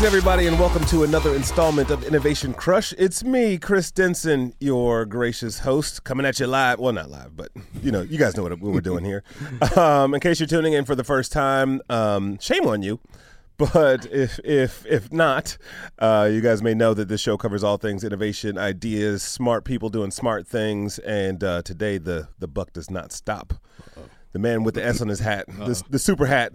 Greetings, everybody, and welcome to another installment of Innovation Crush. It's me, Chris Denson, your gracious host, coming at you live. Well, not live, but you know, you guys know what, what we're doing here. Um, in case you're tuning in for the first time, um, shame on you. But if if if not, uh, you guys may know that this show covers all things innovation, ideas, smart people doing smart things, and uh, today the the buck does not stop. The man with the S on his hat, the, the super hat,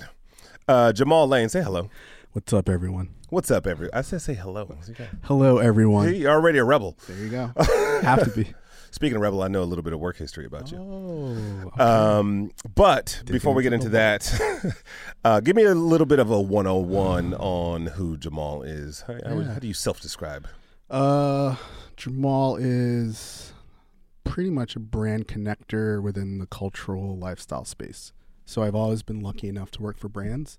uh, Jamaal Layne. Say hello. What's up, everyone? What's up, every? I said say hello. Hello, everyone. You're already a rebel. There you go. Have to be. Speaking of rebel, I know a little bit of work history about you. Oh, okay. Um, but before we get into that, uh, give me a little bit of a 101 on who Jamaal is. How, how, Yeah. how do you self-describe? uh, Jamaal is pretty much a brand connector within the cultural lifestyle space. So I've always been lucky enough to work for brands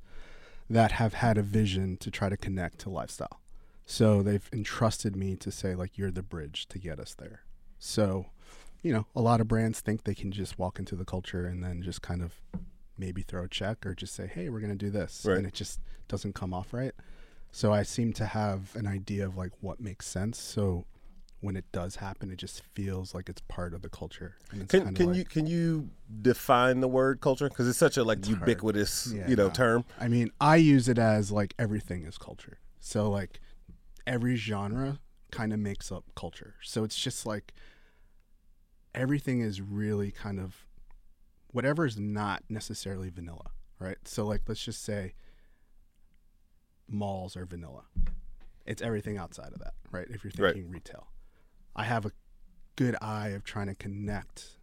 that have had a vision to try to connect to lifestyle. So they've entrusted me to say like you're the bridge to get us there. So, you know, a lot of brands think they can just walk into the culture and then just kind of maybe throw a check or just say, "Hey, we're going to do this." Right. And it just doesn't come off right. So I seem to have an idea of like what makes sense. So when it does happen, it just feels like it's part of the culture. And it's Can can of you can you define the word culture because it's such a like ubiquitous Yeah, you know no. term. I mean, I use it as like everything is culture. So like every genre kind of makes up culture. So it's just like everything is really kind of whatever is not necessarily vanilla, right? So like let's just say malls are vanilla. It's everything outside of that, right? If you're Right. thinking retail. I have a good eye of trying to connect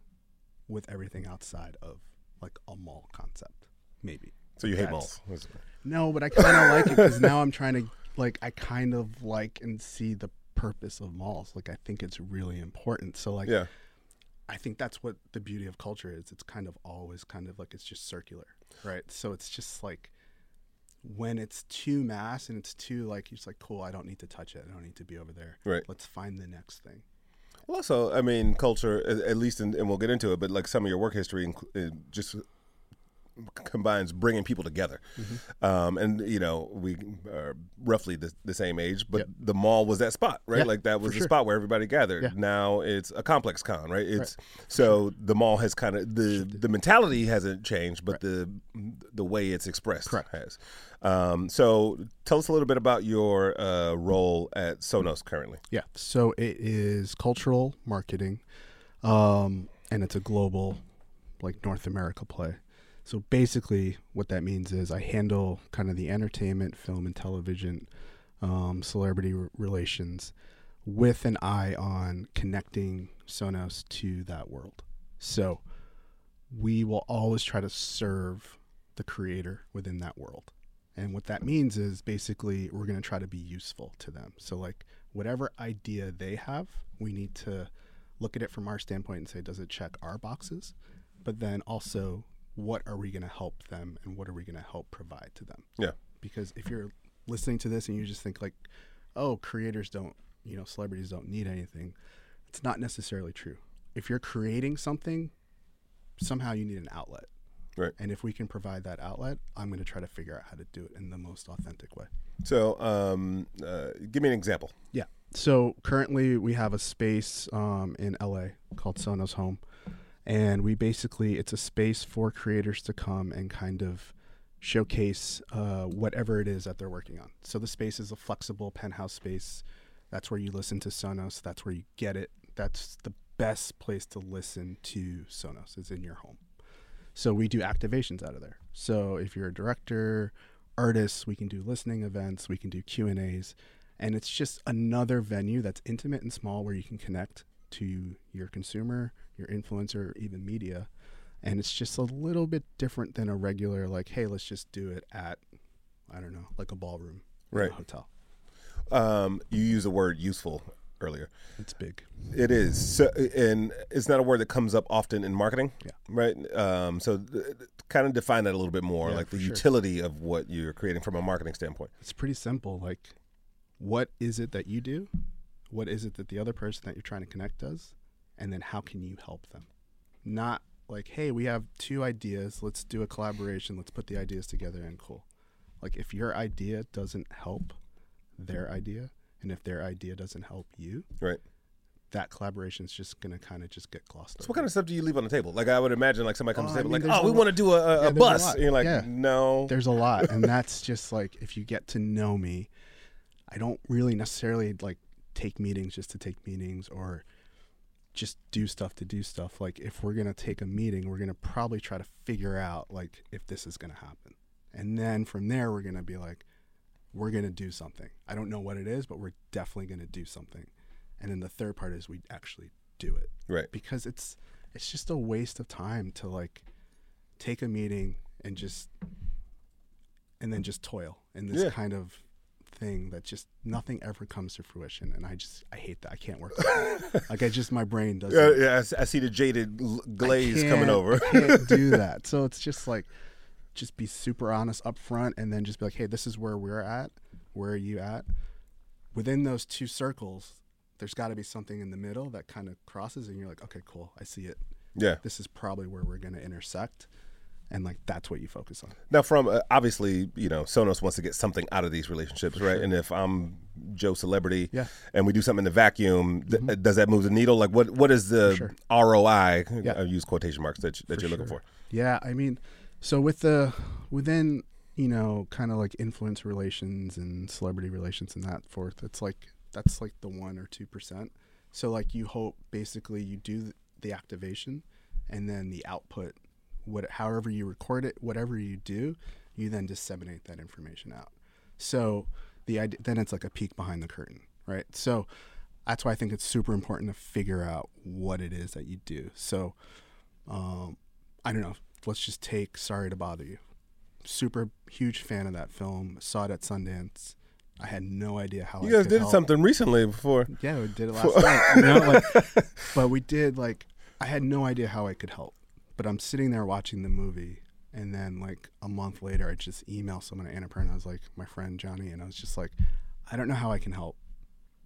with everything outside of like a mall concept, maybe. So you hate That's- malls. No, but I kind of like it because now I'm trying to like I kind of like and see the purpose of malls. Like I think it's really important. So like Yeah. I think that's what the beauty of culture is. It's kind of always kind of like it's just circular, right? So it's just like when it's too mass and it's too like you're like cool. I don't need to touch it. I don't need to be over there. Right. Let's find the next thing. Well, also, I mean, culture, at, least, in, and we'll get into it, but like some of your work history uh, just combines bringing people together. Mm-hmm. Um, and, you know, we are roughly the, the same age, but Yep. the mall was that spot, right? Yeah, like that was the sure. spot where everybody gathered. Yeah. Now it's a ComplexCon, right? It's so the mall has kind of the the mentality hasn't changed, but the the way it's expressed Correct. has. Um, so tell us a little bit about your uh, role at Sonos currently. Yeah. So it is cultural marketing, um, and it's a global, like North America play. So basically, what that means is I handle kind of the entertainment, film, and television, um, celebrity r- relations, with an eye on connecting Sonos to that world. So we will always try to serve the creator within that world. And what that means is basically we're going to try to be useful to them. So, like, whatever idea they have, we need to look at it from our standpoint and say, does it check our boxes? But then also, what are we going to help them and what are we going to help provide to them? Yeah. Because if you're listening to this and you just think, like, oh, creators don't, you know, celebrities don't need anything, it's not necessarily true. If you're creating something, somehow you need an outlet. Right. And if we can provide that outlet, I'm going to try to figure out how to do it in the most authentic way. So, um, uh, give me an example. Yeah. So currently we have a space um, in LA called Sonos Home. And we basically, it's a space for creators to come and kind of showcase uh, whatever it is that they're working on. So the space is a flexible penthouse space. That's where you listen to Sonos. That's where you get it. That's the best place to listen to Sonos is in your home. So we do activations out of there. So if you're a director, artist, we can do listening events, we can do Q and A's, and it's just another venue that's intimate and small where you can connect to your consumer, your influencer, even media. And it's just a little bit different than a regular like, hey, let's just do it at, I don't know, like a ballroom, in a Right. hotel. Um, you use the word useful earlier. It's big. It is, so, and it's not a word that comes up often in marketing. Yeah. Right. Um, so, th- kind of define that a little bit more, Yeah, like the sure. utility of what you're creating from a marketing standpoint. It's pretty simple. Like, what is it that you do? What is it that the other person that you're trying to connect does? And then how can you help them? Not like, hey, we have two ideas. Let's do a collaboration. Let's put the ideas together and cool. Like, if your idea doesn't help their idea, and if their idea doesn't help you, Right. that collaboration is just gonna kind of just get glossed So over. what kind of stuff do you leave on the table? Like I would imagine, like somebody comes Oh, to the table, mean, like, oh, we want to do a, a, Yeah, a there's a bus, and you're like, Yeah. no. There's a lot, and that's just like if you get to know me, I don't really necessarily like take meetings just to take meetings or just do stuff to do stuff. Like if we're gonna take a meeting, we're gonna probably try to figure out like if this is gonna happen, and then from there we're gonna be like, we're gonna do something. I don't know what it is, but we're definitely gonna do something. And then the third part is we actually do it Right. because it's it's just a waste of time to like take a meeting and just and then just toil in this Yeah. kind of thing that just nothing ever comes to fruition and i just i hate that i can't work like i just my brain doesn't Yeah, yeah. I I, see the jaded glaze coming over. I can't do that. So it's just like, just be super honest up front and then just be like, hey, this is where we're at. Where are you at? Within those two circles, there's got to be something in the middle that kind of crosses, and you're like, okay, cool, I see it. yeah. This is probably where we're going to intersect. And like, that's what you focus on. Now, from uh, obviously, you know, Sonos wants to get something out of these relationships, right? sure. And if I'm Joe Celebrity, Yeah. Mm-hmm. and we do something in the vacuum, th- uh, does that move the needle? Like, what what is the sure. ROI? Yeah. I use quotation marks that that you're looking sure. for. Yeah, I mean, so with the within you know kind of like influence relations and celebrity relations and that forth, it's like that's like the one or two percent. So like you hope basically you do the activation, and then the output, what however you record it, whatever you do, you then disseminate that information out. So the idea then it's like a peek behind the curtain, right? So that's why I think it's super important to figure out what it is that you do. So um, I don't know. Let's just take Sorry to Bother You. Super huge fan of that film. Saw it at Sundance. I had no idea how You guys did help. something recently before. Yeah, we did it last night. You know, like, but we did like I had no idea how I could help. But I'm sitting there watching the movie, and then like a month later, I just email someone at Annapurna. I was like, my friend Johnny, and I was just like, I don't know how I can help,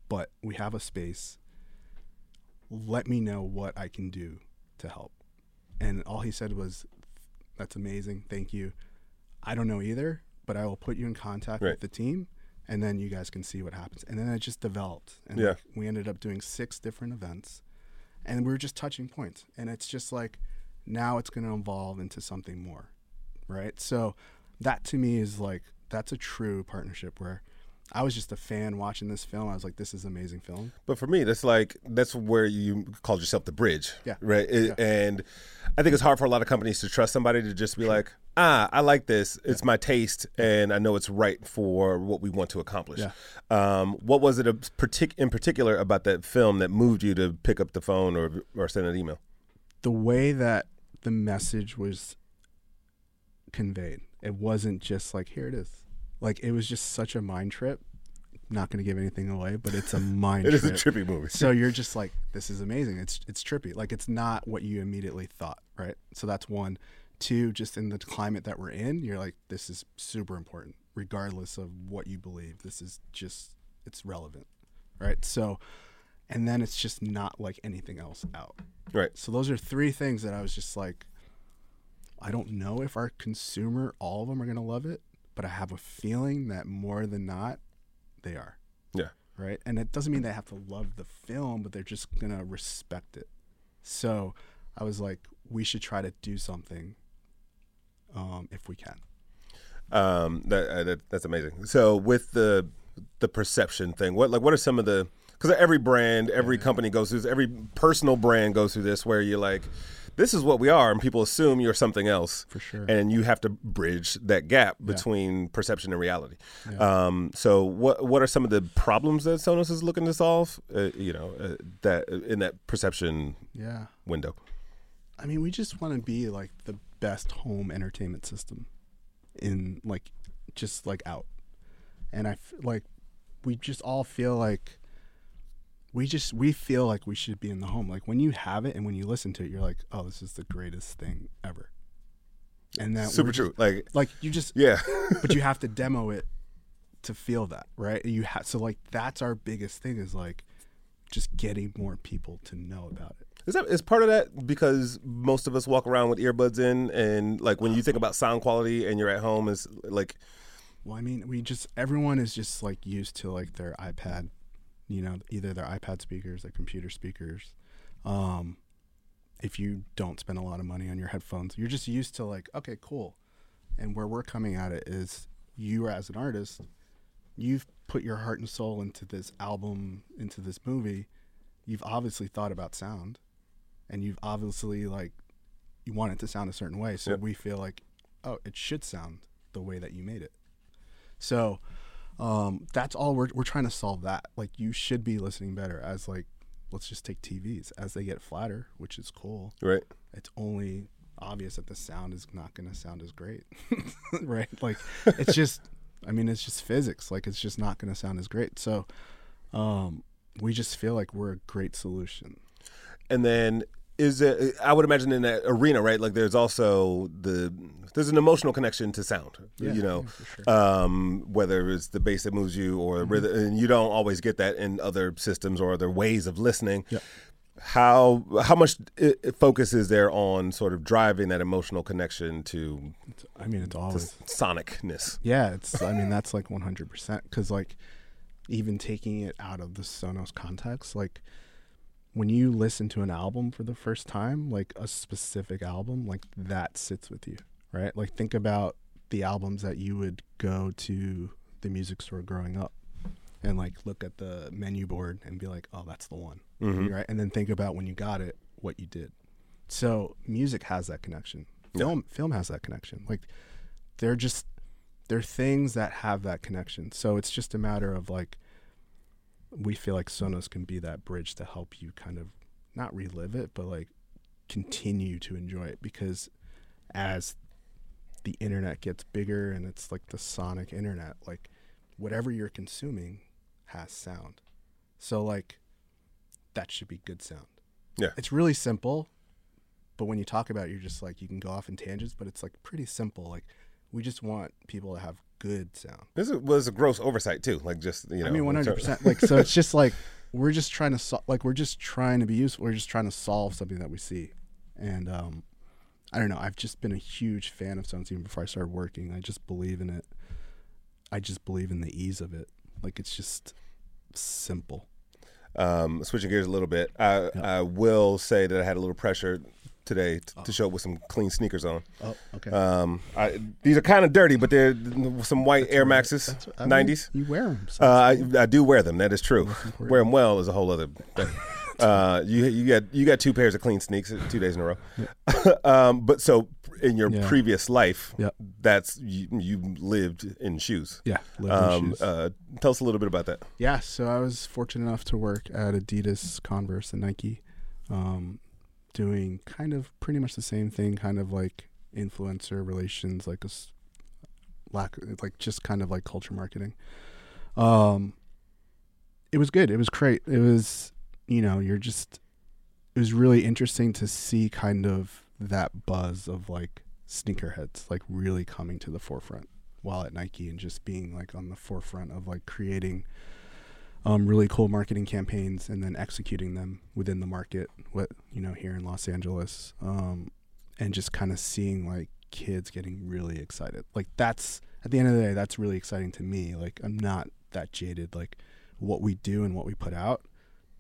but we have a space. Let me know what I can do to help. And all he said was, "That's amazing, thank you." I don't know either, but I will put you in contact Right. with the team, and then you guys can see what happens. And then it just developed, and Yeah. like, we ended up doing six different events, and we were just touching points. And it's just like now it's going to evolve into something more, right? So that to me is like that's a true partnership where I was just a fan watching this film. I was like, this is an amazing film. But for me, that's like that's where you called yourself the bridge, Yeah. right? It- And I think it's hard for a lot of companies to trust somebody to just be like, ah, I like this. It's my taste, and I know it's right for what we want to accomplish. Yeah. Um, what was it a partic- in particular about that film that moved you to pick up the phone or or send an email? the way that the message was conveyed, it wasn't just like, here it is. Like, it was just such a mind trip. Not going to give anything away, but it's a mind trip. It is a trippy movie. so you're just like, this is amazing. It's it's trippy. Like it's not what you immediately thought, right? So that's one. Two, just in the climate that we're in, you're like, this is super important, regardless of what you believe. This is just it's relevant, right? So, and then it's just not like anything else out. Right. So those are three things that I was just like, I don't know if our consumer, all of them, are gonna love it, but I have a feeling that more than not, they are Yeah. right? And it doesn't mean they have to love the film, but they're just gonna respect it. So I was like, we should try to do something um, if we can. Um, that, uh, that that's amazing. So with the the perception thing, what like what are some of the because every brand, every company goes through this, every personal brand goes through this where you're like, this is what we are, and people assume you're something else, For sure. and you have to bridge that gap between perception and reality. Um, so what what are some of the problems that Sonos is looking to solve? Uh, you know, uh, that in that perception Yeah. window. I mean, we just want to be like the best home entertainment system in like just like out. And I f- like we just all feel like we just we feel like we should be in the home. Like when you have it and when you listen to it, you're like, "Oh, this is the greatest thing ever." And that Super true. just- Like like you just yeah, but you have to demo it to feel that, right? You have so like that's our biggest thing is like just getting more people to know about it. Is that is part of that because most of us walk around with earbuds in, and like when you think about sound quality and you're at home, is like Well, I mean, we just everyone is just like used to like their iPad, you know, either their iPad speakers, their computer speakers. Um, if you don't spend a lot of money on your headphones, you're just used to like, okay, cool. And where we're coming at it is you as an artist, you've put your heart and soul into this album, into this movie. You've obviously thought about sound and you've obviously like you want it to sound a certain way. So Yep. we feel like, oh, it should sound the way that you made it. So um, that's all we're we're trying to solve that. Like you should be listening better as like let's just take TVs as they get flatter, which is cool. Right. It's only obvious that the sound is not going to sound as great. right? Like it's just I mean it's just physics. Like it's just not going to sound as great. So um we just feel like we're a great solution. And then is it? I would imagine in that arena, right? Like there's also the there's an emotional connection to sound. Yeah, you know, yeah, sure. um, whether it's the bass that moves you or the rhythm, and you don't always get that in other systems or other ways of listening. Yep. How how much i i- focus is there on sort of driving that emotional connection to, It's, I mean it's always sonicness? Yeah, it's. I mean, that's like one hundred percent. Because like, even taking it out of the Sonos context, like when you listen to an album for the first time, like a specific album, like that sits with you, right? Like think about the albums that you would go to the music store growing up, and like look at the menu board and be like, oh, that's the one, Mhm. right? And then think about when you got it, what you did. So music has that connection. Yeah. Film, film has that connection. Like they're just they're things that have that connection. So it's just a matter of like we feel like Sonos can be that bridge to help you kind of not relive it, but like continue to enjoy it because as the internet gets bigger and it's like the sonic internet, like whatever you're consuming has sound. So like that should be good sound. Yeah. It's really simple, but when you talk about it, you're just like you can go off in tangents, but it's like pretty simple. Like we just want people to have good sound. This was a gross oversight too. Like just you know, I mean, in one ter- hundred percent. Like so, it's just like we're just trying to sol- like we're just trying to be useful. We're just trying to solve something that we see, and um, I don't know. I've just been a huge fan of Sonos even before I started working. I just believe in it. I just believe in the ease of it. Like it's just simple. Um, switching gears a little bit, I, I will say that I had a little pressure today t- to show up with some clean sneakers on. Oh, okay. Um, I, these are kind of dirty, but they're some white Air Maxes, I mean, nineties. You wear them. Uh, I, I do wear them. That is true. Wear them well is a whole other thing. Uh, you you got you got two pairs of clean sneaks uh, two days in a row. um, but so in your Yeah. previous life, Yep. that's you, you lived in shoes. yeah. live in Um, shoes. uh, tell us a little bit about that. Yeah, so I was fortunate enough to work at Adidas, Converse, and Nike, um, doing kind of pretty much the same thing, kind of like influencer relations, like a s- lack, like just kind of like culture marketing. Um, it was good. It was great. It was, you know, you're just. It was really interesting to see kind of that buzz of like sneakerheads like really coming to the forefront while at Nike and just being like on the forefront of like creating um, really cool marketing campaigns and then executing them within the market what you know here in Los Angeles um, and just kind of seeing like kids getting really excited like that's at the end of the day that's really exciting to me like I'm not that jaded like what we do and what we put out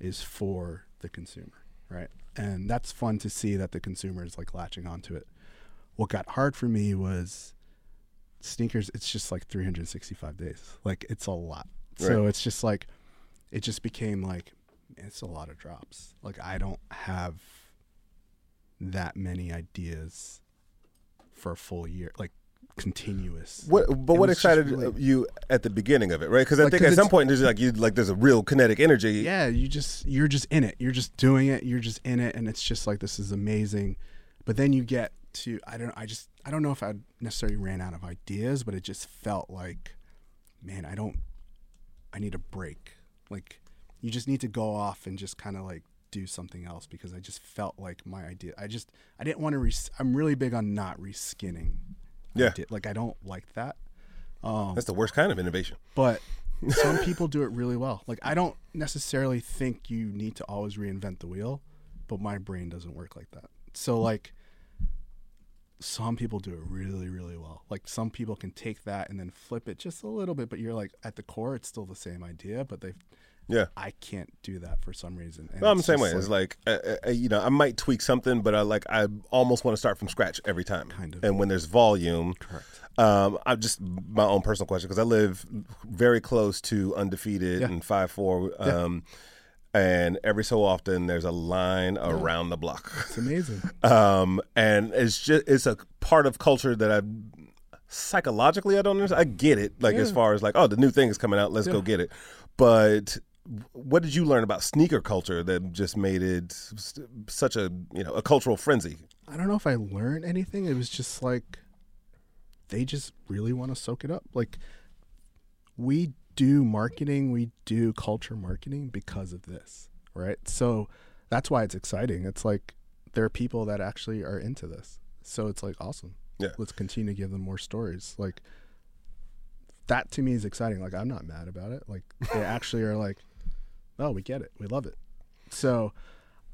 is for the consumer right? And that's fun to see that the consumer is like latching onto it. What got hard for me was sneakers it's just like 365 days. Like it's a lot. So it's just like it just became like it's a lot of drops. Like i don't have that many ideas for a full year. Like continuous. What, but It what excited really- you at the beginning of it, right? Because I Like, think at some point there's like you like there's a real kinetic energy. yeah you just you're just in it. You're just doing it. You're just in it. And it's just like this is amazing. But then you get to i don't i just i don't know if i necessarily ran out of ideas but it just felt like man i don't i need a break. Like you just need to go off and just kind of like do something else because i just felt like my idea i just i didn't want to res- i'm really big on not reskinning Yeah. idea- like i don't like that um That's the worst kind of innovation. but some people do it really well. Like I don't necessarily think you need to always reinvent the wheel, but my brain doesn't work like that. So like some people do it really, really well. Like some people can take that and then flip it just a little bit, but you're like at the core, it's still the same idea, but they've Yeah. I can't do that for some reason. And No, I'm the same way. just It's like, uh, uh, you know, I might tweak something, but I like I almost want to start from scratch every time. Kind of. And when there's volume, Correct. um, I just my own personal question because I live very close to undefeated Yeah. and five four, um, and every so often there's a line around the block, It's amazing. um, and it's just it's a part of culture that I psychologically I don't understand. I get it, like as far as like, oh, the new thing is coming out, let's go get it. But what did you learn about sneaker culture that just made it such a you know a cultural frenzy? I don't know if I learned anything. It was just like they just really want to soak it up. Like we do marketing, we do culture marketing because of this, right? So that's why it's exciting. It's like there are people that actually are into this. So it's like awesome. Yeah. Let's continue to give them more stories. Like that to me is exciting. Like I'm not mad about it. Like they actually are like, oh, we get it. We love it. So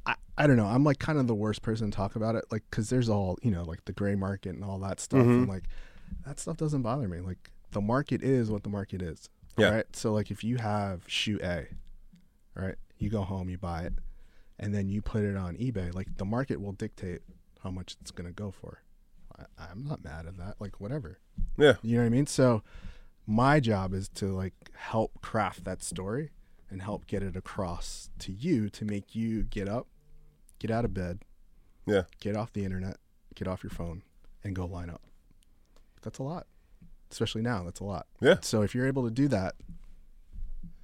I, I don't know. I'm like kind of the worst person to talk about it, like because there's all you know, like the gray market and all that stuff, and mm-hmm. like that stuff doesn't bother me. Like the market is what the market is, Yeah. right? So like if you have shoe A, right, you go home, you buy it, and then you put it on eBay. Like the market will dictate how much it's gonna go for. I, I'm not mad at that. Like whatever, Yeah, you know what I mean? So my job is to like help craft that story and help get it across to you to make you get up, get out of bed, yeah. get off the internet, get off your phone, and go line up. That's a lot, especially now. That's a lot. Yeah. So if you're able to do that,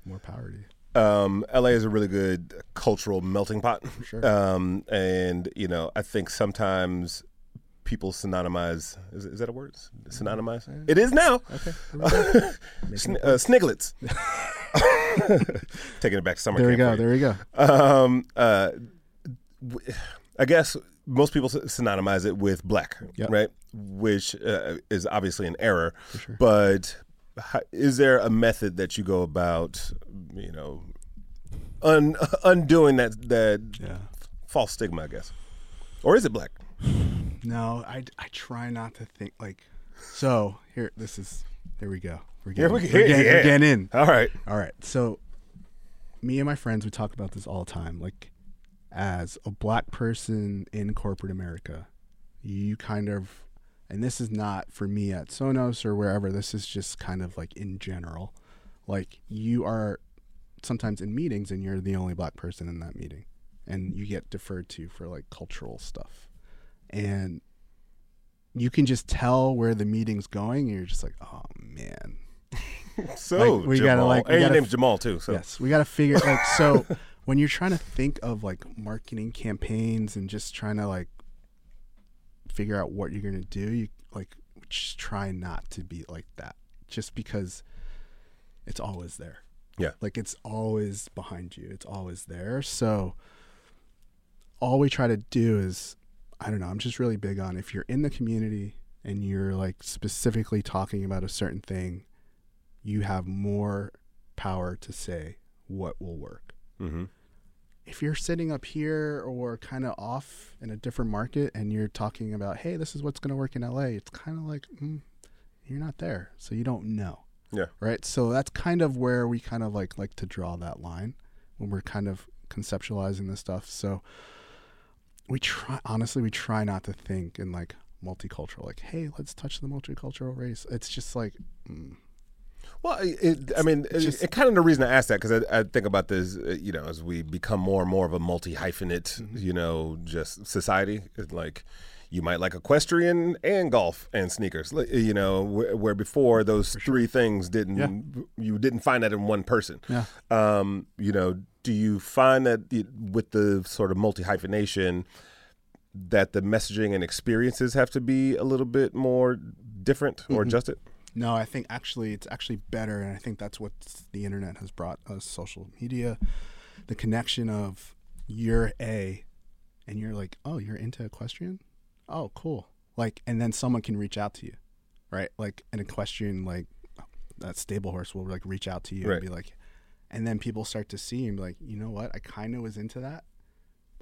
more power to you. Um, LA is a really good cultural melting pot. Sure. Um, and you know, I think sometimes people synonymize. Is, is that a word? Synonymize? It is now. Okay. here we go. Sn- uh, sniglets. Taking it back to summer there camp. go. for you. There we go. Um, uh, I guess most people synonymize it with black, Yep. right? Which uh, is obviously an error. sure. But ho- is there a method that you go about, you know, un- undoing that that Yeah. false stigma? I guess, or is it black? No, I, I try not to think like. So here, this is. Here we go. We're getting, we- we're getting, yeah. we're getting in. All right. All right. So, me and my friends, we talk about this all the time. Like, as a black person in corporate America, you kind of, and this is not for me at Sonos or wherever, this is just kind of like in general. Like, you are sometimes in meetings and you're the only black person in that meeting, and you get deferred to for like cultural stuff. And you can just tell where the meeting's going, and you're just like, oh man, So Like, we Jamaal, gotta, like, we and your gotta name's Jamaal too. So Yes, we got to figure like so when you're trying to think of like marketing campaigns and just trying to like figure out what you're to do, you like just try not to be like that just because it's always there. Yeah. Like it's always behind you. It's always there. So all we try to do is I don't know, I'm just really big on if you're in the community and you're like specifically talking about a certain thing, you have more power to say what will work. hmm If you're sitting up here or kind of off in a different market and you're talking about, hey, this is what's going to work in LA, it's kind of like, mm, you're not there. So you don't know. Yeah. Right. So that's kind of where we kind of like like to draw that line when we're kind of conceptualizing this stuff. So we try, honestly, we try not to think in like multicultural, like, hey, let's touch the multicultural race. It's just like, mm, Well, it, I mean, it, just- it kind of the reason I ask that because I, I think about this, uh, you know, as we become more and more of a multi hyphenate, you know, just society. It's like you might like equestrian and golf and sneakers, you know, where, where before those three things didn't, yeah. you didn't find that in one person. yeah. Um, you know, do you find that it, with the sort of multi hyphenation that the messaging and experiences have to be a little bit more different or adjusted? No, I think actually it's actually better, and I think that's what the internet has brought us: social media, the connection of you're a, and you're like, oh, you're into equestrian, oh, cool, like, and then someone can reach out to you, right? Like an equestrian, like that stable horse will like reach out to you Right. and be like, and then people start to see and be like, you know what, I kind of was into that,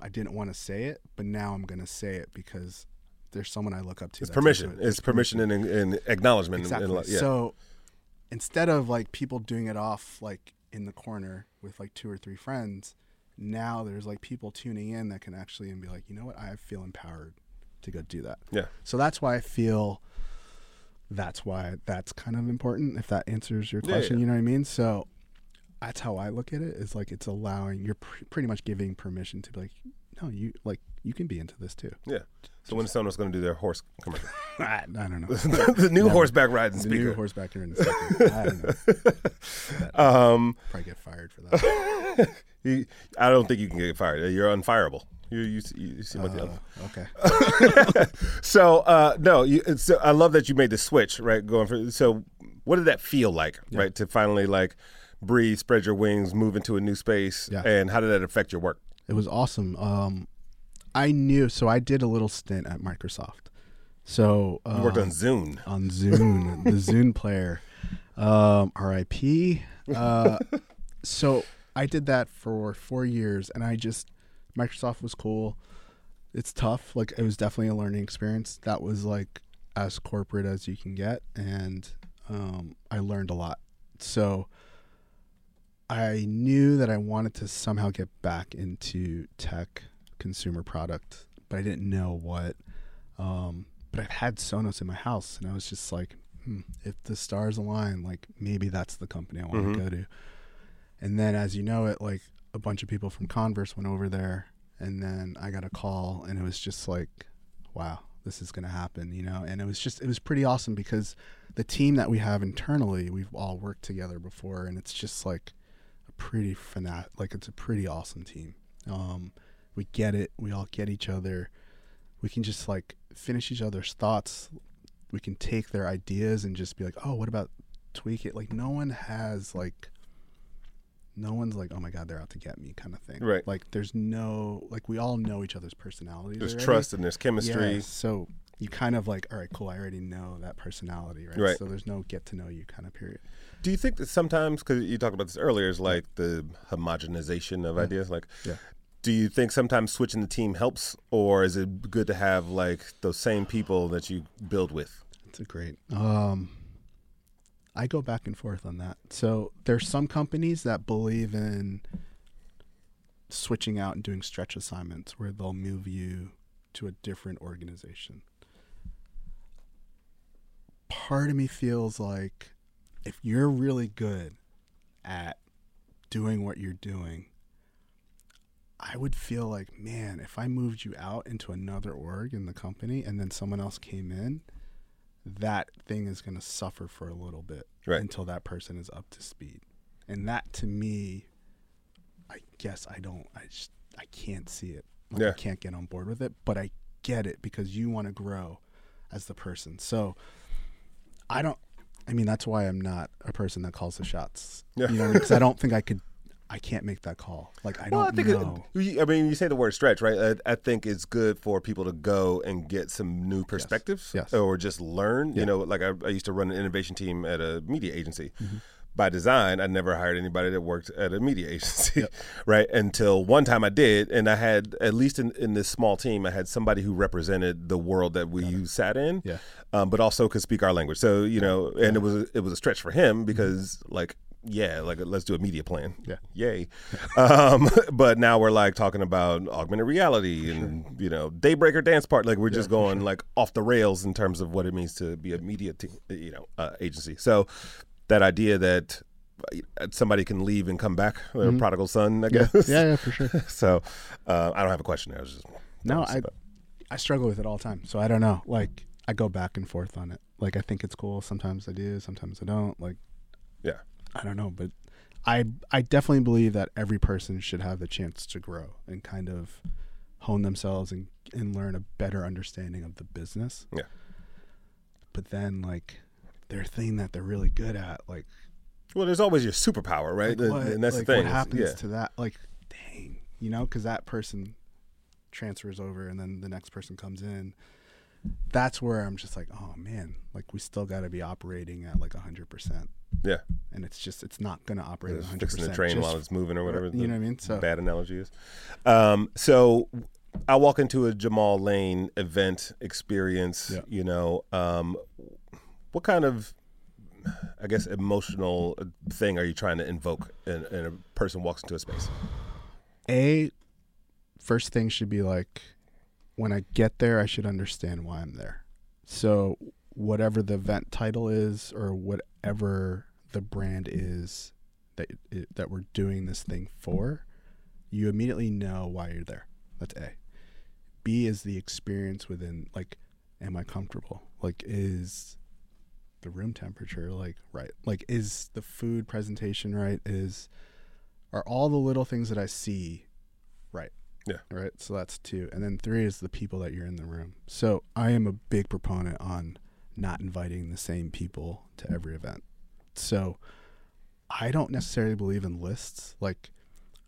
I didn't want to say it, but now I'm gonna say it because there's someone I look up to. It's permission. it. It's permission and, and acknowledgement. and- Exactly. and, yeah. So instead of like people doing it off like in the corner with like two or three friends, now there's like people tuning in that can actually and be like, you know what, I feel empowered to go do that. yeah. So that's why I feel that's why that's kind of important. If that answers your Yeah, question, yeah. you know what I mean. So that's how I look at it. Is like it's allowing you're pr- pretty much giving permission to be like, no, you like you can be into this too. Yeah. So when someone's going to do their horse commercial, I, I don't know. the new Never. horseback riding the new speaker. horseback here in a second. I don't know. Um, Probably get fired for that. you, I don't think you can get fired. You're unfireable. You you, you seem like the Uh, okay. So uh, no, you, so I love that you made the switch, right? Going for so, what did that feel like, right? To finally like breathe, spread your wings, move into a new space, Yeah. and how did that affect your work? It was awesome. Um, I knew, so I did a little stint at Microsoft. So You worked um, on Zune. on Zune, the Zune player, um, RIP. Uh, so I did that for four years, and I just Microsoft was cool. It's tough. Like it was definitely a learning experience. That was like as corporate as you can get, and um, I learned a lot. So I knew that I wanted to somehow get back into tech, consumer product, but I didn't know what. Um, but I've had Sonos in my house, and I was just like, hmm, if the stars align, like maybe that's the company I want Mhm. to go to. And then, as you know, it like a bunch of people from Converse went over there, and then I got a call, and it was just like, wow, this is gonna happen, you know. And it was just, it was pretty awesome because the team that we have internally, we've all worked together before, and it's just like pretty fanat, like it's a pretty awesome team. Um, we get it, we all get each other. We can just like finish each other's thoughts. We can take their ideas and just be like, oh, what about tweak it? Like no one has like no one's like, oh my god, they're out to get me kind of thing. Right. Like there's no like we all know each other's personalities. There's already. trust and there's chemistry. Yeah, so you kind of like, all right, cool. I already know that personality, right? Right. So there's no get to know you kind of period. Do you think that sometimes, because you talked about this earlier, is like the homogenization of ideas? Like, Yeah. do you think sometimes switching the team helps, or is it good to have like those same people that you build with? It's a great. Um, I go back and forth on that. So there's some companies that believe in switching out and doing stretch assignments where they'll move you to a different organization. Part of me feels like if you're really good at doing what you're doing, I would feel like, man, if I moved you out into another org in the company and then someone else came in, that thing is going to suffer for a little bit Right. until that person is up to speed. And that to me, I guess I don't, I just, I can't see it. Like, Yeah. I can't get on board with it, but I get it because you want to grow as the person. So I don't, I mean, that's why I'm not a person that calls the shots. Yeah. You know, because I don't think I could, I can't make that call. Like, I don't I think know. It, I mean, you say the word stretch, right? I, I think it's good for people to go and get some new perspectives, Yes. or just learn. You know, like I, I used to run an innovation team at a media agency. Mm-hmm. By design, I never hired anybody that worked at a media agency, right? Until one time I did, and I had at least in, in this small team, I had somebody who represented the world that we sat in, Yeah. um, but also could speak our language. So you know, and it was it was a stretch for him Mm-hmm. because like yeah, like let's do a media plan. Yeah. Yay. um, but now we're like talking about augmented reality and you know Daybreaker dance part. Like we're just going like off the rails in terms of what it means to be a media team, you know uh, agency. So that idea that uh, somebody can leave and come back, a prodigal son, I guess. yeah, yeah, for sure. So uh, I don't have a question there. I was just No, that was- I I struggle with it all the time. So I don't know. Like I go back and forth on it. Like I think it's cool. Sometimes I do. Sometimes I don't. Like yeah. I don't know, but I I definitely believe that every person should have the chance to grow and kind of hone themselves and and learn a better understanding of the business. Yeah. But then like their thing that they're really good at, like Well, there's always your superpower, right? like, what, and that's like, the thing. What happens yeah. to that? Like, dang, you know, because that person transfers over, and then the next person comes in. That's where I'm just like, oh man, like we still got to be operating at like hundred percent, yeah. and it's just it's not gonna operate at Just hundred fixing the train while it's moving or whatever. you know what I mean? So bad analogy is. Um, so I walk into a Jamaal Layne event experience. Yeah. You know, um, what kind of, I guess, emotional thing are you trying to invoke in, in a person walks into a space? A first thing should be like when I get there, I should understand why I'm there. So whatever the event title is, or whatever the brand is that it, that we're doing this thing for, you immediately know why you're there. That's A. B is the experience within. Like, am I comfortable? Like, is the room temperature like right? Like, is the food presentation right? Is are all the little things that I see right? Yeah. Right. So that's two. And then three is the people that you're in the room. So I am a big proponent on not inviting the same people to every event. So I don't necessarily believe in lists like,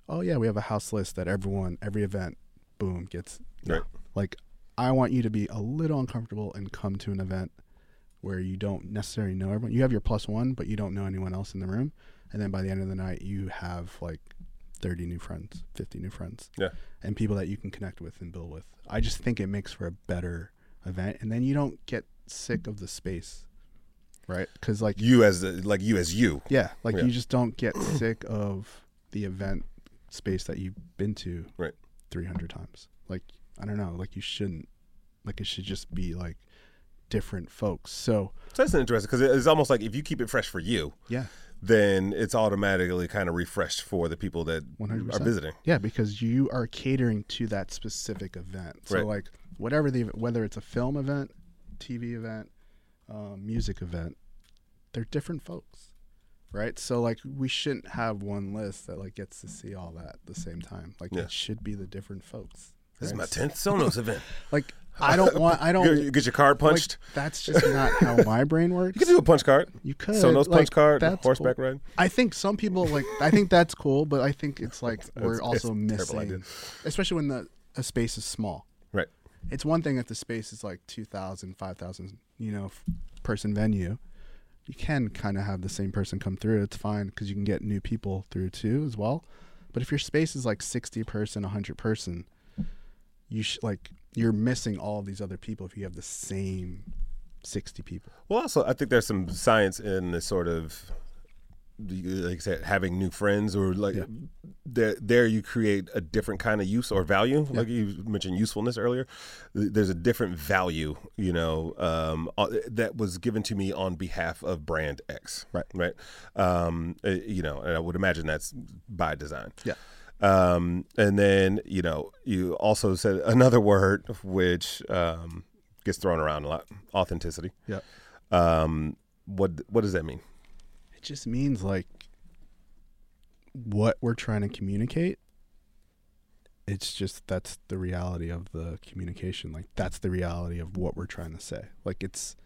oh yeah, we have a house list that everyone, every event, boom, gets. Right. Like I want you to be a little uncomfortable and come to an event where you don't necessarily know everyone. You have your plus one, but you don't know anyone else in the room. And then by the end of the night, you have like 30 new friends, 50 new friends. Yeah. And people that you can connect with and build with. I just think it makes for a better event. And then you don't get sick of the space, right? Because, like, You as the, like you as you. yeah, like Yeah. you just don't get sick of the event space that you've been to Right. 300 times. Like, I don't know, like you shouldn't, like, it should just be like different folks. So, So that's interesting because it's almost like if you keep it fresh for you, yeah. then it's automatically kind of refreshed for the people that 100%. are visiting. Yeah, because you are catering to that specific event. So Right. like whatever the whether it's a film event, TV event, um, music event, they're different folks, right? So like we shouldn't have one list that like gets to see all that at the same time. Like Yeah. it should be the different folks. This is my tenth Sonos event. Like I don't want. I don't. get- you get your card like, punched. that's just not how my brain works. you can do a punch card. You could Sonos like, punch card, horseback cool. ride. I think some people like. I think that's cool, but I think it's like we're it's also idea. missing, especially when the a space is small. Right. It's one thing if the space is like 2,000, 5,000, you know, f- person venue. You can kind of have the same person come through. It's fine because you can get new people through too as well. But if your space is like 60 person, 100 person, you should like you're missing all of these other people if you have the same 60 people. Well, also, I think there's some science in the sort of, like I said, having new friends or like Yeah. there, there you create a different kind of use or value. Like you mentioned usefulness earlier. There's a different value, you know, um, uh, that was given to me on behalf of brand X. Right. Right. Um, uh, you know, and I would imagine that's by design. Yeah. Um, and then, you know, you also said another word which um, gets thrown around a lot authenticity. Yeah. Um, what what does that mean? It just means like what we're trying to communicate. It's just that's the reality of the communication. Like that's the reality of what we're trying to say. Like it's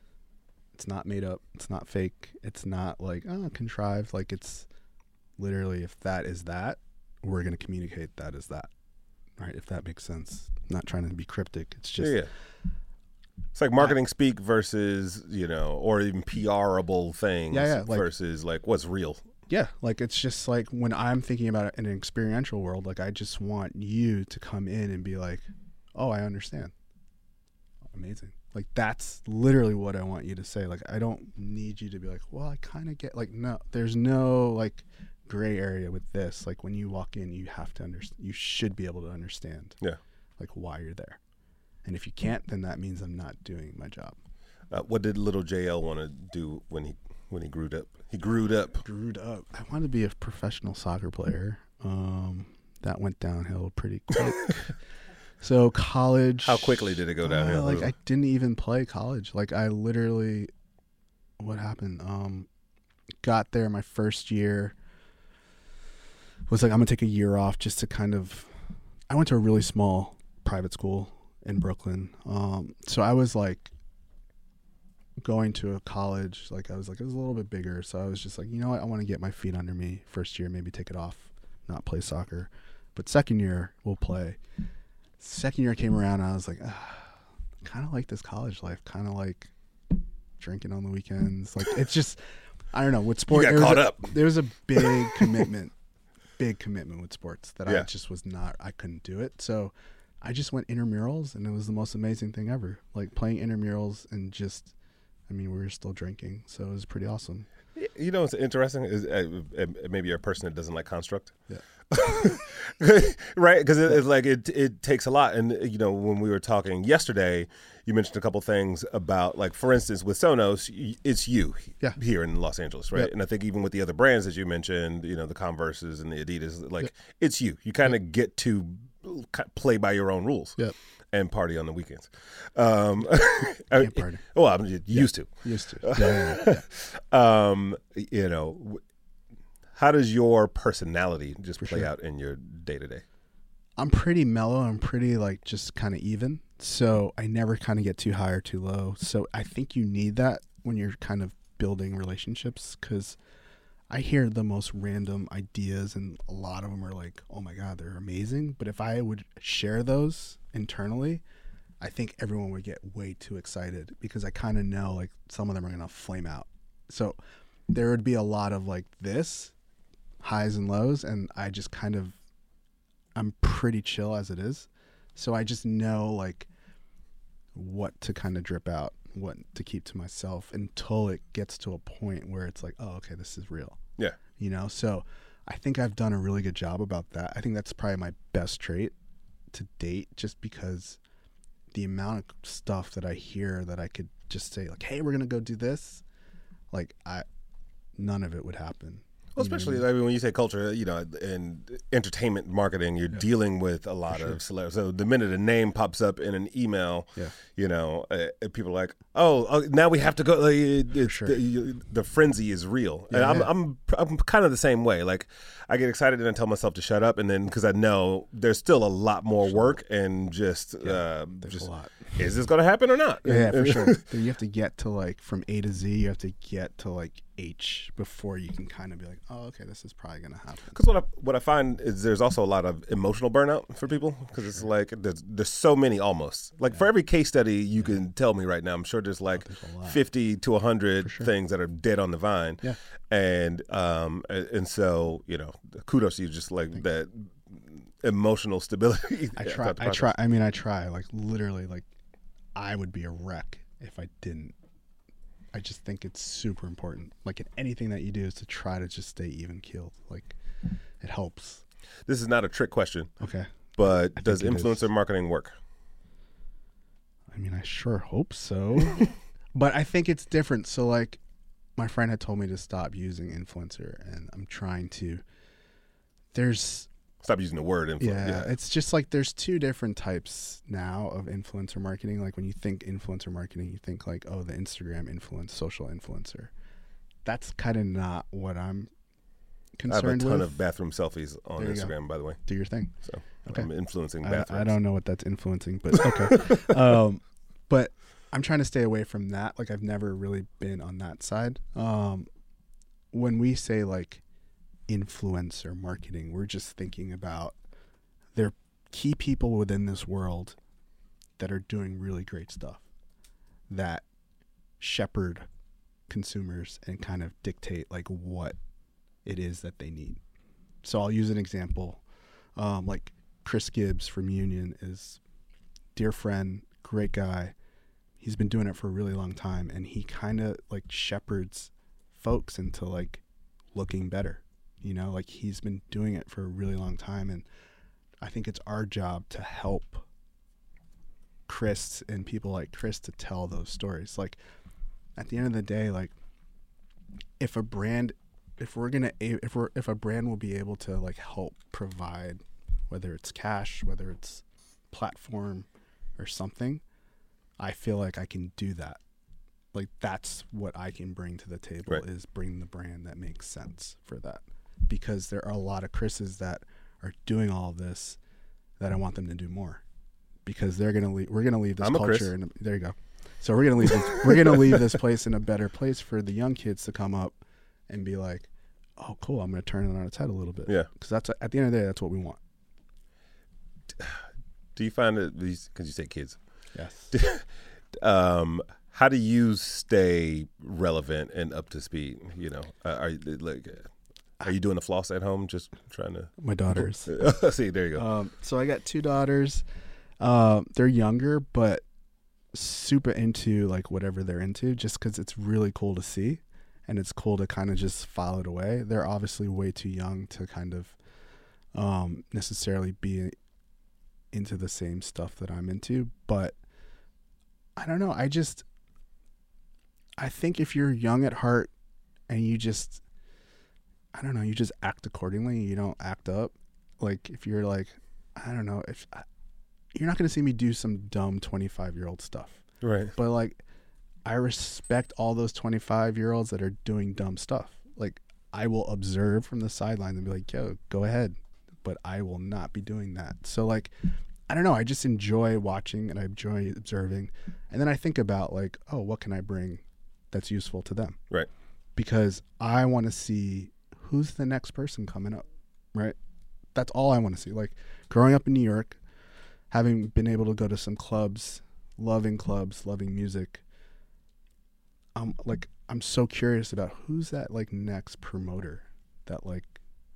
it's not made up. It's not fake. It's not like oh contrived. Like it's literally if that is that, we're gonna communicate that is that. Right? If that makes sense. I'm not trying to be cryptic. It's just yeah, yeah. It's like marketing speak versus you know, or even PRable things Yeah, yeah, like- versus like what's real. Yeah, like it's just like when I'm thinking about it in an experiential world, like I just want you to come in and be like, "Oh, I understand." Amazing. Like that's literally what I want you to say. Like I don't need you to be like, "Well, I kind of get like no, there's no like gray area with this. Like when you walk in, you have to understand you should be able to understand Yeah. like why you're there. And if you can't, then that means I'm not doing my job. Uh, what did little JL want to do when he when he grew up? He grew up. Grew up. I wanted to be a professional soccer player. Um, that went downhill pretty quick. so college. How quickly did it go downhill? Uh, like I didn't even play college. Like I literally, what happened? Um, got there my first year. Was like I'm gonna take a year off just to kind of. I went to a really small private school in Brooklyn. Um, so I was like going to a college. Like I was like it was a little bit bigger. So I was just like, you know what? I want to get my feet under me. First year, maybe take it off, not play soccer. But second year, we'll play. Second year came around, and I was like, ah, kind of like this college life. Kind of like drinking on the weekends. Like it's just, I don't know. With You sport, got there caught a- up. There was a big commitment, big commitment with sports that I just was not. I couldn't do it. So I just went intramurals and it was the most amazing thing ever. Like playing intramurals and just, I mean, we were still drinking, so it was pretty awesome. You know what's interesting is uh, maybe you're a person that doesn't like construct. Yeah. right? Because it, it's like it it takes a lot. And you know, when we were talking yesterday, you mentioned a couple things about like, for instance, with Sonos, it's you Yeah. here in Los Angeles, right? Yep. And I think even with the other brands that you mentioned, you know, the Converses and the Adidas, like it's you. You kind of get to play by your own rules. Yep. And party on the weekends. Um, Can't party. Well, I'm used to. Used to. Yeah, yeah, yeah, yeah. um, you know, how does your personality just play sure. out in your day to day? I'm pretty mellow. I'm pretty like just kind of even. So I never kind of get too high or too low. So I think you need that when you're kind of building relationships because I hear the most random ideas and a lot of them are like, oh my God, they're amazing. But if I would share those internally, I think everyone would get way too excited because I kind of know like some of them are going to flame out. So there would be a lot of like this highs and lows. And I just kind of I'm pretty chill as it is. So I just know like what to kind of drip out, what to keep to myself until it gets to a point where it's like, oh, okay, this is real. Yeah. You know, so I think I've done a really good job about that. I think that's probably my best trait to date just because the amount of stuff that I hear that I could just say like, "Hey, we're going to go do this." Like I none of it would happen. Well, You know what I especially mean? I mean, when you say culture, you know, and entertainment marketing, you're dealing with a lot of celebrities. So the minute a name pops up in an email, Yeah. you know, uh, people are like, "Oh, uh, now we have to go." Like, it- sure. the, the frenzy is real, and I'm, yeah. I'm I'm kind of the same way. Like, I get excited and I tell myself to shut up, and then because I know there's still a lot more work and just uh, There's just a lot. Is this going to happen or not? Yeah, for sure. You have to get to like from A to Z. You have to get to like H before you can kind of be like, oh, okay, this is probably gonna happen. Because what I what I find is there's also a lot of emotional burnout for people because it's like there's there's so many almost like for every case study you can tell me right now I'm sure there's like there's fifty to hundred things that are dead on the vine Yeah. and um and, and so you know kudos to you just like that emotional stability I try. I try. I mean, I try. Like literally, like I would be a wreck if I didn't. I just think it's super important. Like in anything that you do, is to try to just stay even keeled. Like it helps. this is not a trick question Okay. but does it is. influencer marketing work I mean, I sure hope so. but I think it's different. So, like, my friend had told me to stop using influencer, and I'm trying to. There's, stop using the word influencer yeah, it's just like there's two different types now of influencer marketing. Like, when you think influencer marketing, you think, like, oh, the Instagram influence, social influencer. That's kind of not what I'm I have a ton with. of bathroom selfies on you go. Instagram by the way Do your thing. so Okay. I'm influencing I, I don't know what that's influencing, but okay. um, but I'm trying to stay away from that. Like I've never really been on that side. Um, when we say like influencer marketing, we're just thinking about there are key people within this world that are doing really great stuff that shepherd consumers and kind of dictate like what it is that they need. So I'll use an example. Um, like Chris Gibbs from Union is dear friend, great guy. He's been doing it for a really long time, and he kind of like shepherds folks into like looking better. You know, like he's been doing it for a really long time, and I think it's our job to help Chris and people like Chris to tell those stories. Like at the end of the day, like if a brand if we're gonna if we're if a brand will be able to like help provide whether it's cash whether it's platform or something i feel like i can do that like that's what i can bring to the table Right. is bring the brand that makes sense for that because there are a lot of chris's that are doing all of this that i want them to do more because they're gonna leave we're gonna leave this I'm culture and there you go so we're gonna leave this, we're gonna leave this place in a better place for the young kids to come up and be like, "Oh, cool! I'm gonna turn it on its head a little bit." Yeah. because that's at the end of the day, that's what we want. Do you find that these because you say kids, Yes. um, how do you stay relevant and up to speed? You know, are you like, are you doing the floss at home? Just trying to My daughters. see. There you go. Um, so I got two daughters. Uh, they're younger, but super into like whatever they're into, just because it's really cool to see, and it's cool to kind of just file it away. They're obviously way too young to kind of um, necessarily be into the same stuff that I'm into, but I don't know. I just I think if you're young at heart and you just I don't know, you just act accordingly, you don't act up. Like if you're like I don't know, if I, you're not going to see me do some dumb 25-year-old stuff. Right. But like I respect all those 25-year-olds that are doing dumb stuff. Like I will observe from the sideline and be like, "Yo, go ahead." But I will not be doing that. So like I don't know. I just enjoy watching and I enjoy observing, and then I think about like, oh, what can I bring that's useful to them? Right. Because I want to see who's the next person coming up, right? That's all I want to see. Like growing up in New York, having been able to go to some clubs, loving clubs, loving music. I'm like I'm so curious about who's that like next promoter that like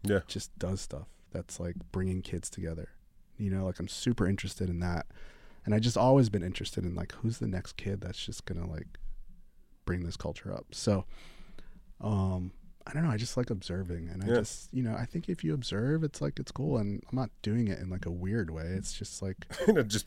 Yeah. just does stuff that's like bringing kids together. You know, like I'm super interested in that. And I just always been interested in like who's the next kid that's just going to like bring this culture up. So um I don't know, I just like observing and I Yeah. just, you know, I think if you observe it's like it's cool and I'm not doing it in like a weird way. It's just like you know, just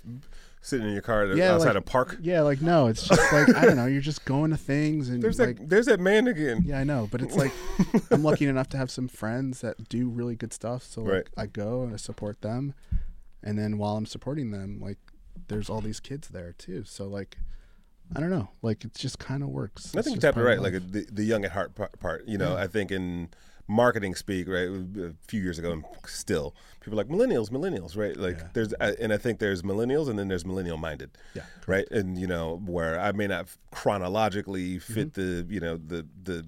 sitting in your car Yeah, outside like- a park. yeah, like no, it's just like I don't know, you're just going to things and There's like that. There's that man again. yeah, I know, but it's like I'm lucky enough to have some friends that do really good stuff. So like Right. I go and I support them, and then while I'm supporting them, like there's all these kids there too. So like I don't know, like it just kind of works. I think you tapped it right, like the, the young at heart part. you know, I think in marketing speak, right, a few years ago, and still people are like millennials, millennials, right? Like Yeah. there's, uh, and I think there's millennials, and then there's millennial minded, yeah, right? And you know, where I may not chronologically fit Mm-hmm. the, you know, the the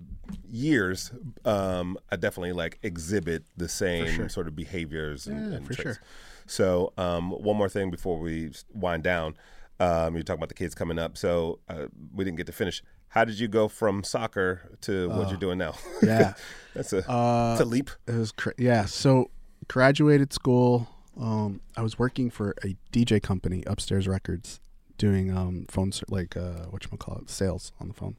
years, um, I definitely like exhibit the same sure. sort of behaviors and, Yeah, and for traits. sure. So, um, one more thing before we wind down. Um, you're talking about the kids coming up, so uh, we didn't get to finish. How did you go from soccer to what you're doing now? yeah. That's a, Uh, that's a leap. It was cra- yeah. So graduated school. Um, I was working for a DJ company, Upstairs Records, doing um phone ser- like uh what call it sales on the phone.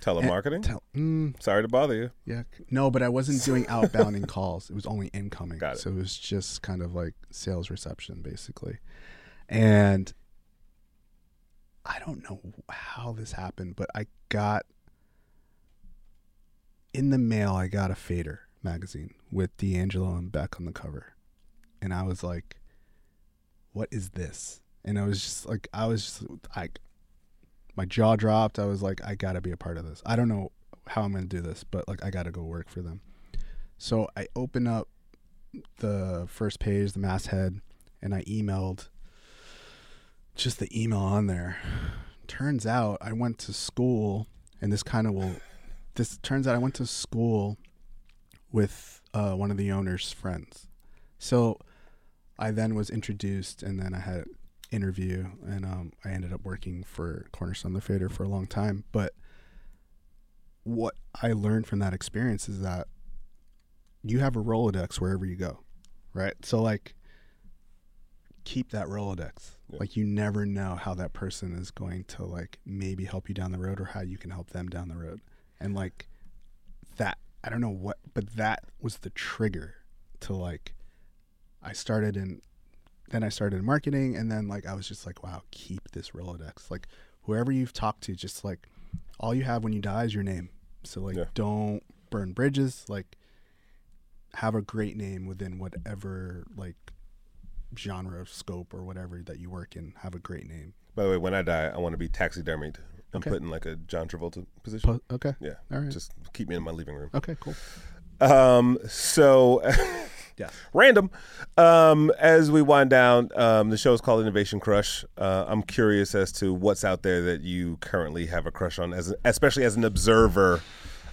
Telemarketing. Tell, mm, Sorry to bother you. Yeah. No, but I wasn't doing outbounding calls. It was only incoming. Got it. So it was just kind of like sales reception, basically. And I don't know how this happened, but I got in the mail, I got a Fader magazine with D'Angelo and Beck on the cover. And I was like, what is this? And I was just like, I was just like, my jaw dropped. I was like, I gotta be a part of this. I don't know how I'm gonna do this, but like, I gotta go work for them. So I open up the first page, the masthead, and I emailed just the email on there. Turns out I went to school, and this kind of will. This turns out I went to school with uh, one of the owner's friends. So I then was introduced, and then I had an interview, and um, I ended up working for Cornerstone the Fader for a long time. But what I learned from that experience is that you have a Rolodex wherever you go, right? So like, keep that Rolodex. Yeah. Like you never know how that person is going to like maybe help you down the road or how you can help them down the road. And like that, I don't know what, but that was the trigger to like, I started in, then I started in marketing and then like I was just like, wow, keep this Rolodex. Like whoever you've talked to, just like all you have when you die is your name. So like Yeah. don't burn bridges. Like have a great name within whatever like genre scope or whatever that you work in. Have a great name. By the way, when I die, I want to be taxidermied and Okay. put in like a John Travolta position. Po- okay. yeah, All right. just keep me in my living room. Okay. Cool. Um, so Yeah. random. Um, as we wind down, um, the show is called Innovation Crush. Uh, I'm curious as to what's out there that you currently have a crush on, as especially as an observer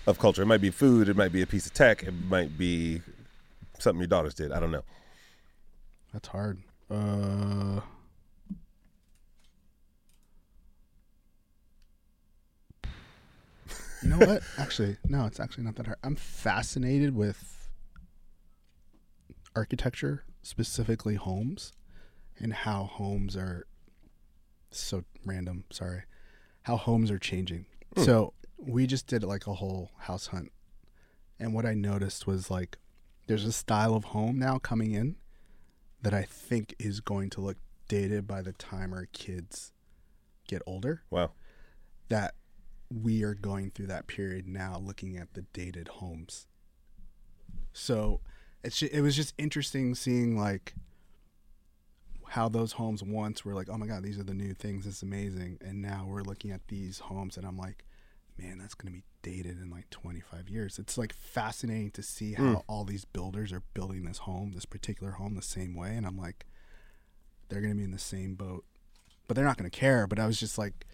of culture. It might be food, it might be a piece of tech, it might be something your daughters did. I don't know. That's hard. Uh. You know what? Actually, no, it's actually not that hard. I'm fascinated with architecture, specifically homes, and how homes are so random. Sorry, how homes are changing. Hmm. So we just did like a whole house hunt, and what I noticed was like there's a style of home now coming in that I think is going to look dated by the time our kids get older. Wow. That we are going through that period now, looking at the dated homes. So it's ju- it was just interesting seeing like how those homes once were like, oh my god, these are the new things. It's amazing, and now we're looking at these homes, and I'm like, man, that's gonna be dated in like 25 years. It's like fascinating to see how Mm. all these builders are building this home, this particular home, the same way, and I'm like, they're gonna be in the same boat, but they're not gonna care. But I was just like,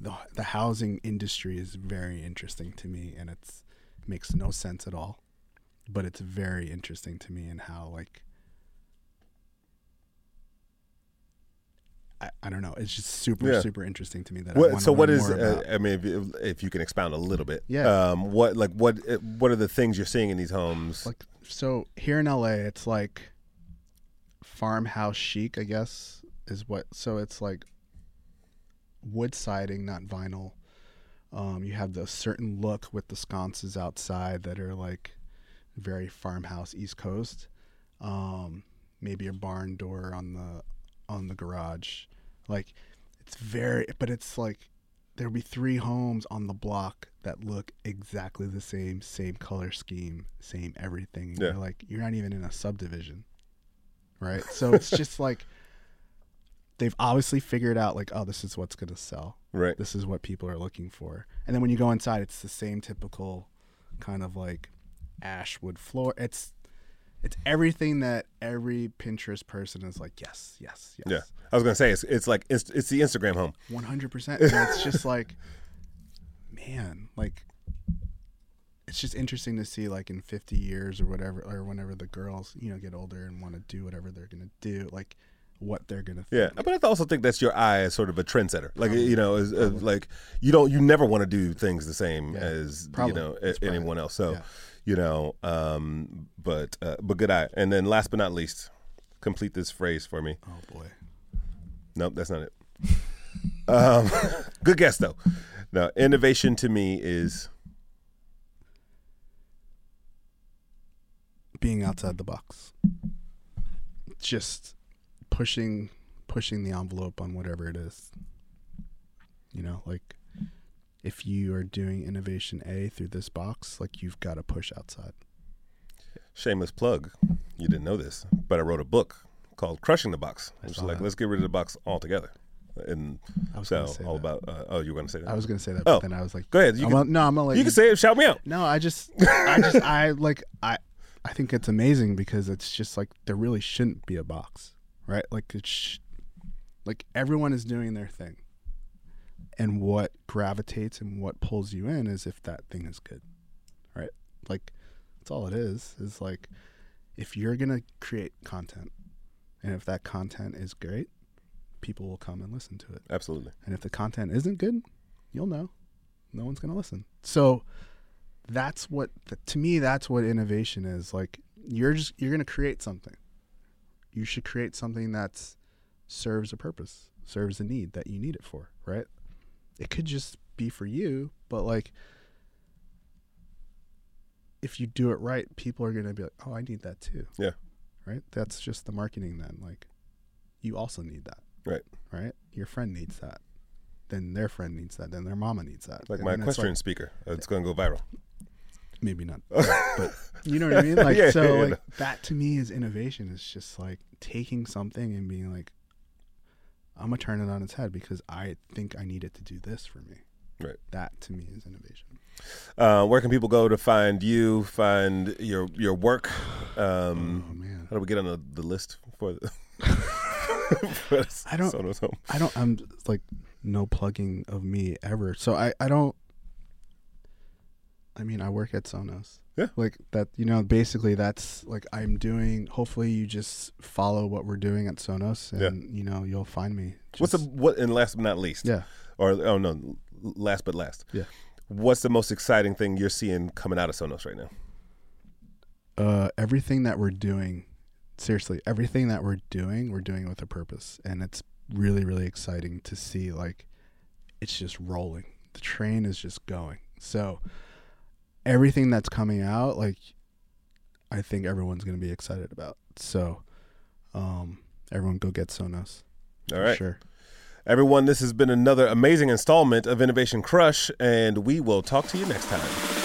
the the housing industry is very interesting to me, and it's makes no sense at all, but it's very interesting to me and how like. I, I don't know. It's just super, Yeah. super interesting to me that. What, so what is? Uh. I mean, if, if you can expound a little bit. Yeah. Um. What like what uh, what are the things you're seeing in these homes? like so here in LA it's like farmhouse chic I guess is what so it's like wood siding not vinyl um you have the certain look with the sconces outside that are like very farmhouse east coast um maybe a barn door on the on the garage like it's very but it's like there'll be three homes on the block that look exactly the same, same color scheme, same everything. And Yeah. you're like, you're not even in a subdivision. Right? So it's just like they've obviously figured out like, oh, this is what's gonna sell. right. This is what people are looking for. And then when you go inside, it's the same typical kind of like ash wood floor. It's it's everything that every Pinterest person is like, yes, yes, yes. Yeah. I was gonna say it's it's like it's, it's the Instagram home. One hundred percent. It's just like, man, like, it's just interesting to see, like, in fifty years or whatever, or whenever the girls, you know, get older and want to do whatever they're gonna do, like, what they're gonna. Yeah, but I also think that's your eye as sort of a trendsetter. Like you know, is like you don't you never want to do things the same Yeah. as Probably. you know a- anyone else. So yeah. You know, um, but uh, but good eye. And then last but not least, complete this phrase for me. Oh boy. Nope, that's not it. um, good guess though. No, innovation to me is Being outside the box. Just pushing, pushing the envelope on whatever it is. You know, like. If you are doing innovation A through this box, like you've got to push outside. shameless plug. You didn't know this, but I wrote a book called "Crushing the Box," which is like that. let's get rid of the box altogether. And I was so all that. about. Uh, oh, you were going to say that? I was gonna say that, Oh. but then I was like, Go ahead. You I'm can, gonna- no, I'm gonna let you can say it. Shout me out. No, I just, I just, I like, I, I think it's amazing because it's just like there really shouldn't be a box, right? Like it's, sh- like everyone is doing their thing, and what gravitates and what pulls you in is if that thing is good, right? Like that's all it is. Is like if you're gonna create content, and if that content is great, people will come and listen to it. Absolutely. And if the content isn't good, you'll know. No one's to listen. So that's what to me that's what innovation is. Like you're just you're to create something. You should create something that serves a purpose, serves a need that you need it for, right? It could just be for you, but like if you do it right, people are going to be like, "Oh, I need that too." Yeah. Right? That's just the marketing then. Like you also need that Right. right? Your friend needs that. Then their friend needs that. Then their mama needs that. Like And my it's equestrian speaker. Uh, it's going to go viral. maybe not, but you know what I mean. Like Yeah, so, yeah, like no. that to me is innovation. Is just like taking something and being like, I'm gonna turn it on its head because I think I need it to do this for me. Right. That to me is innovation. Uh, where can people go to find you, find your your work? Um, oh man, how do we get on the, the list for the? for I don't- Sonos home? I don't. I'm like no plugging of me ever. So I I don't. I mean, I work at Sonos. Yeah. Like that, you know, basically that's like I'm doing. Hopefully, you just follow what we're doing at Sonos, and you know, you'll find me. What's the what? And last but not least, yeah? or oh no, last but last, Yeah. What's the most exciting thing you're seeing coming out of Sonos right now? Uh, everything that we're doing seriously, everything that we're doing, we're doing with a purpose, and it's really, really exciting to see. Like, it's just rolling. The train is just going. So, everything that's coming out, like, I think everyone's going to be excited about. So, um, everyone go get Sonos. All right. Sure. Everyone, this has been another amazing installment of Innovation Crush, and we will talk to you next time.